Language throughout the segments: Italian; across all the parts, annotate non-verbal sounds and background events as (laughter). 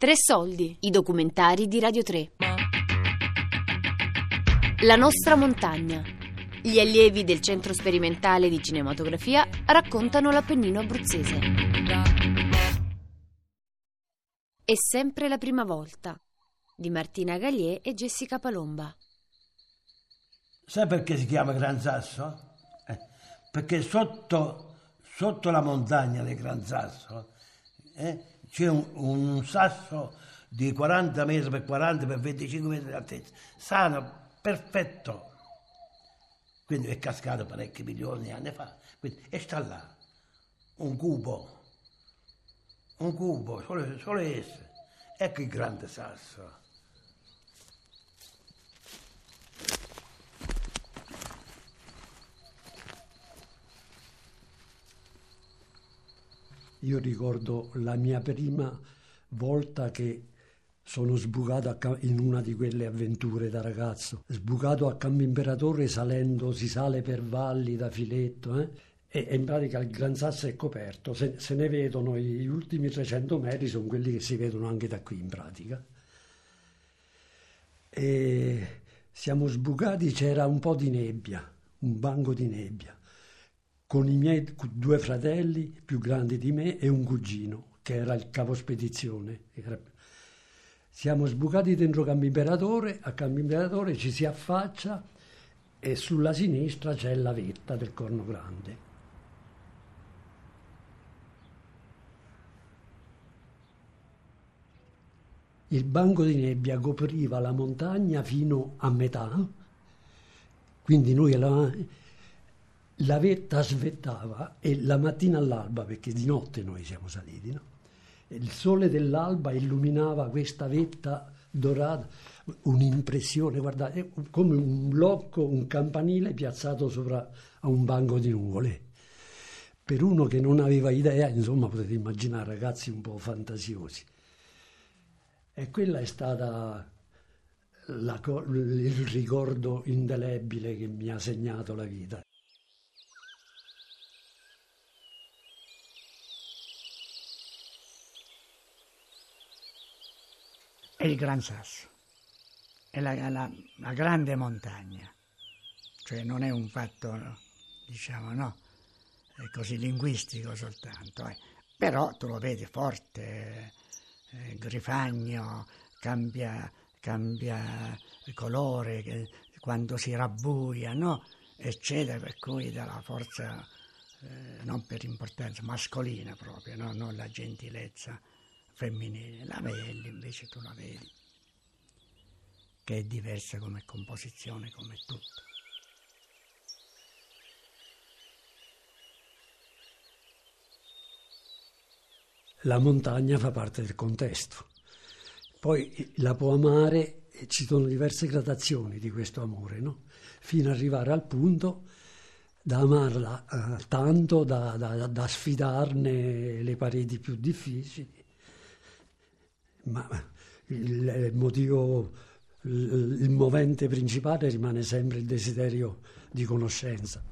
Tre soldi, i documentari di Radio 3. La nostra montagna. Gli allievi del Centro Sperimentale di Cinematografia raccontano l'Appennino abruzzese. È sempre la prima volta di Martina Gallier e Jessica Palomba. Sai perché si chiama Gran Sasso? Eh, perché sotto, sotto, la montagna del Gran Sasso eh, c'è un, un, sasso di 40 metri per 40 per 25 metri di altezza, sano, perfetto. Quindi è cascato parecchi milioni di anni fa. Quindi, e sta là, un cubo, un cubo, solo, solo esso. Ecco il grande sasso. Io ricordo la mia prima volta che sono sbucato in una di quelle avventure da ragazzo, sbucato a Campo Imperatore salendo, si sale per valli da filetto, eh? e, e, in pratica il Gran Sasso è coperto, se, se, ne vedono gli ultimi 300 metri, sono quelli che si vedono anche da qui in pratica. E siamo sbucati, c'era un po' di nebbia, un banco di nebbia con i miei due fratelli più grandi di me e un cugino che era il capo spedizione. Siamo sbucati dentro Campo Imperatore, a Campo Imperatore ci si affaccia e sulla sinistra c'è la vetta del Corno Grande. Il banco di nebbia copriva la montagna fino a metà, quindi noi la, la vetta svettava e la mattina all'alba, perché di notte noi siamo saliti, no? il sole dell'alba illuminava questa vetta dorata, un'impressione, guardate, come un blocco, un campanile piazzato sopra a un banco di nuvole. Per uno che non aveva idea, insomma, potete immaginare ragazzi un po' fantasiosi. E quella è stata la, il ricordo indelebile che mi ha segnato la vita. È il Gran Sasso, è la, la, la grande montagna, cioè non è un fatto, diciamo, no, è così linguistico soltanto, eh. però tu lo vedi forte, eh, grifagno, cambia, cambia colore quando si rabbuia, no? eccetera, per cui dà la forza eh, non per importanza mascolina proprio, no? non la gentilezza femminile, la vedi invece tu la vedi, che è diversa come composizione, come tutto. La montagna fa parte del contesto. Poi la può amare ci sono diverse gradazioni di questo amore, no? fino ad arrivare al punto da amarla eh, tanto da, da, da sfidarne le pareti più difficili ma il motivo, il movente principale rimane sempre il desiderio di conoscenza.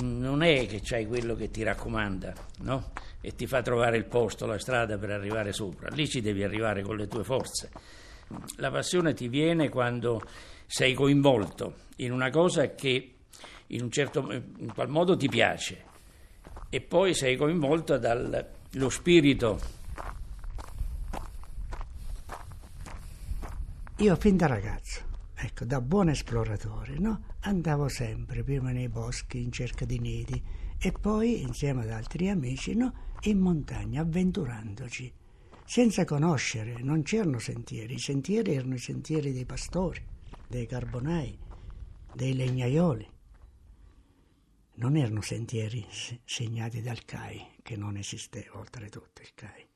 Non è che c'hai quello che ti raccomanda, no? E ti fa trovare il posto, la strada per arrivare sopra. Lì ci devi arrivare con le tue forze. La passione ti viene quando sei coinvolto in una cosa che in un certo in qual modo ti piace e poi sei coinvolto dallo spirito. Io fin da ragazzo, ecco, da buon esploratore, no? andavo sempre prima nei boschi in cerca di nidi e poi insieme ad altri amici no? in montagna avventurandoci senza conoscere, non c'erano sentieri, i sentieri erano i sentieri dei pastori, dei carbonai, dei legnaioli non erano sentieri segnati dal CAI, che non esisteva oltretutto il CAI.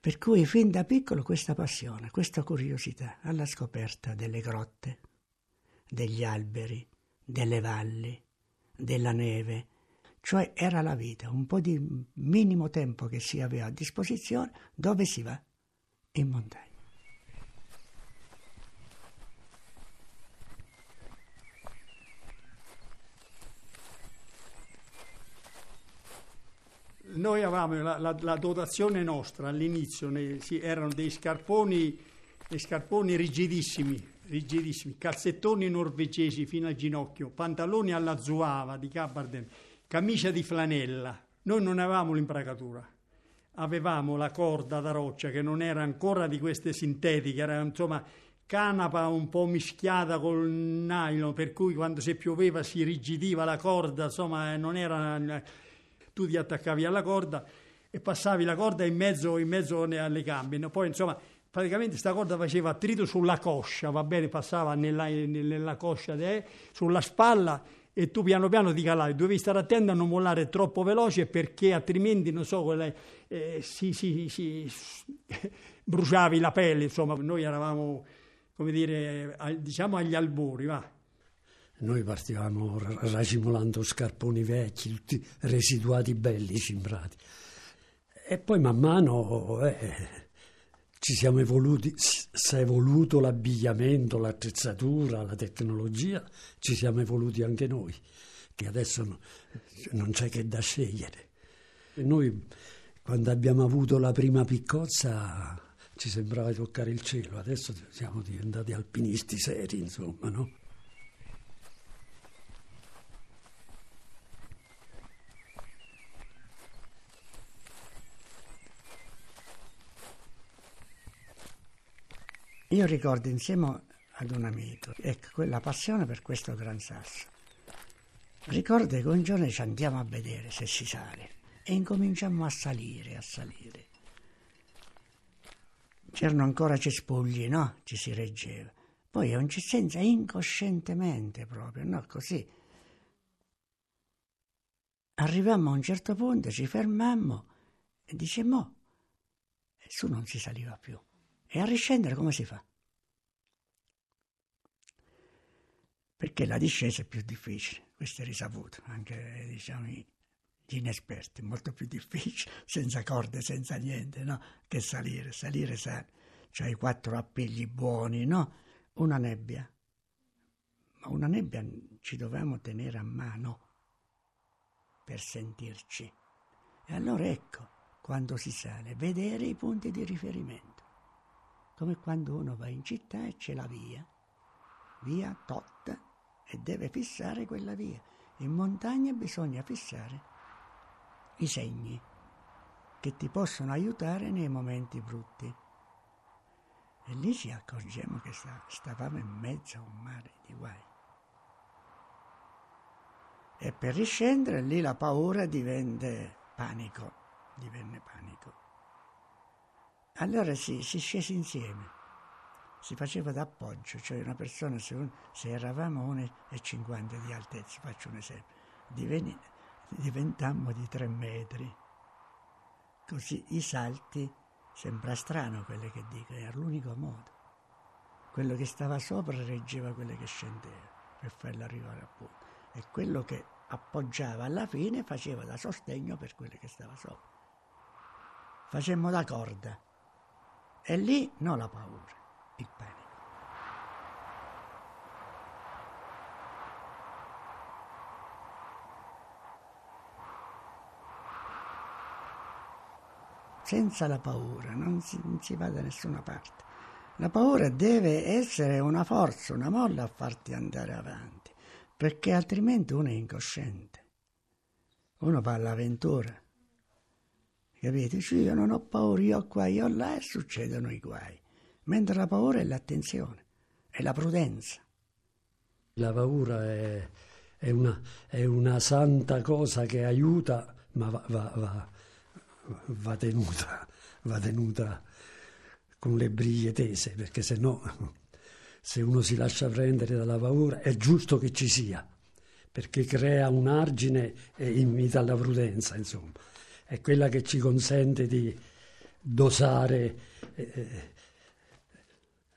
Per cui fin da piccolo questa passione, questa curiosità alla scoperta delle grotte, degli alberi, delle valli, della neve, cioè era la vita, un po' di minimo tempo che si aveva a disposizione, dove si va? In montagna. Noi avevamo la, la, la dotazione nostra all'inizio, ne, sì, erano dei scarponi, dei scarponi rigidissimi, rigidissimi, calzettoni norvegesi fino al ginocchio, pantaloni alla zuava di Cabarden, camicia di flanella. Noi non avevamo l'imbracatura, avevamo la corda da roccia che non era ancora di queste sintetiche, era insomma canapa un po' mischiata col nylon, per cui quando se pioveva si rigidiva la corda, insomma non era... tu ti attaccavi alla corda e passavi la corda in mezzo, in mezzo alle gambe. Poi insomma praticamente questa corda faceva attrito sulla coscia, va bene, passava nella, nella coscia, de, sulla spalla e tu piano piano ti calavi, dovevi stare attento a non mollare troppo veloce perché altrimenti, non so, quelle, eh, si, si, si, (laughs) bruciavi la pelle, insomma, noi eravamo, come dire, diciamo agli albori, va. Noi partivamo racimolando scarponi vecchi, tutti residuati belli, cimbrati. E poi man mano eh, ci siamo evoluti, si è evoluto l'abbigliamento, l'attrezzatura, la tecnologia, ci siamo evoluti anche noi, che adesso non c'è che da scegliere. E noi quando abbiamo avuto la prima piccozza ci sembrava toccare il cielo, adesso siamo diventati alpinisti seri, insomma, no? Io ricordo insieme ad un amico, ecco, quella passione per questo Gran Sasso. Ricordo che un giorno ci andiamo a vedere se si sale e incominciamo a salire, a salire. C'erano ancora cespugli, no? Ci si reggeva. Poi a un senza incoscientemente proprio, no? Così. Arrivammo a un certo punto, ci fermammo e dicemmo, su non si saliva più. E a riscendere come si fa? Perché la discesa è più difficile, questo è risaputo, anche diciamo, gli inesperti, molto più difficile, (laughs) senza corde, senza niente, no? Che salire, salire sale. Cioè i quattro appigli buoni, no? Una nebbia. Ma una nebbia ci dovevamo tenere a mano per sentirci. E allora ecco, quando si sale, vedere i punti di riferimento come quando uno va in città e c'è la via, via tot, e deve fissare quella via. In montagna bisogna fissare i segni che ti possono aiutare nei momenti brutti. E lì ci accorgiamo che stavamo in mezzo a un mare di guai. E per riscendere lì la paura divenne panico, divenne panico. Allora si, si scese insieme, si faceva d'appoggio, cioè una persona, se, un, se eravamo 1,50 di altezza, faccio un esempio, diveni, diventammo di 3 metri. Così i salti, sembra strano quello che dico, era l'unico modo. Quello che stava sopra reggeva quello che scendeva per farlo arrivare a punto. E quello che appoggiava alla fine faceva da sostegno per quello che stava sopra. Facemmo la corda e lì non la paura, il panico. Senza la paura non si, non si va da nessuna parte. La paura deve essere una forza, una molla a farti andare avanti, perché altrimenti uno è incosciente. Uno va all'avventura Capite? Cioè io non ho paura, io qua, io là e succedono i guai. Mentre la paura è l'attenzione, è la prudenza. La paura è, è, una, è una, santa cosa che aiuta, ma va, va, va, va, tenuta, va tenuta con le briglie tese, perché se no, se uno si lascia prendere dalla paura, è giusto che ci sia, perché crea un argine e invita alla prudenza, insomma è quella che ci consente di dosare, eh,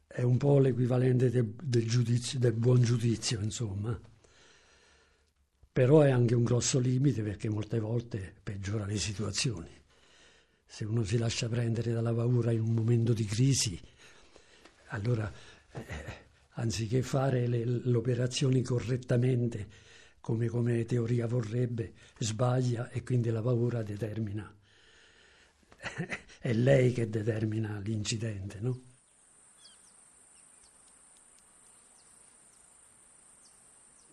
è un po' l'equivalente del, del, giudizio, del buon giudizio, insomma. Però è anche un grosso limite perché molte volte peggiora le situazioni. Se uno si lascia prendere dalla paura in un momento di crisi, allora eh, anziché fare le, le operazioni correttamente, come, come teoria vorrebbe, sbaglia e quindi la paura determina. (laughs) È lei che determina l'incidente, no?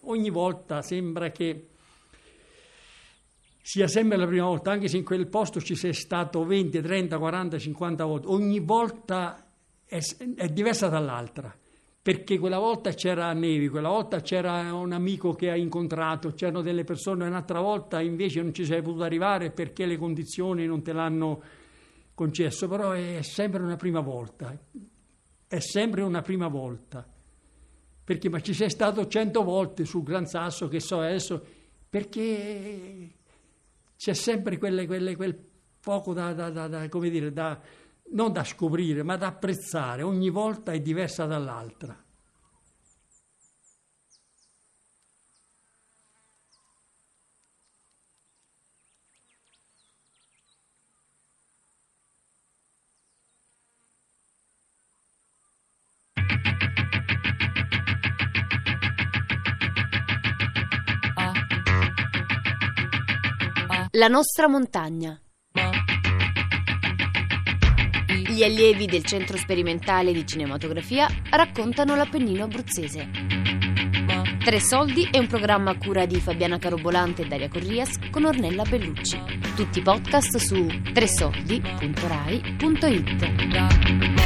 Ogni volta sembra che sia sempre la prima volta, anche se in quel posto ci sei stato 20, 30, 40, 50 volte, ogni volta è, è diversa dall'altra perché quella volta c'era Nevi, quella volta c'era un amico che hai incontrato, c'erano delle persone, un'altra volta invece non ci sei potuto arrivare perché le condizioni non te l'hanno concesso, però è sempre una prima volta, è sempre una prima volta, perché ma ci sei stato cento volte sul Gran Sasso, che so adesso, perché c'è sempre quelle, quelle, quel poco da, da, da, da come dire, da non da scoprire, ma da apprezzare, ogni volta è diversa dall'altra. La nostra montagna. Gli allievi del Centro Sperimentale di Cinematografia raccontano l'Appennino abruzzese. Tre soldi è un programma a cura di Fabiana Carobolante e Daria Corrias con Ornella Bellucci. Tutti i podcast su tresoldi.rai.it.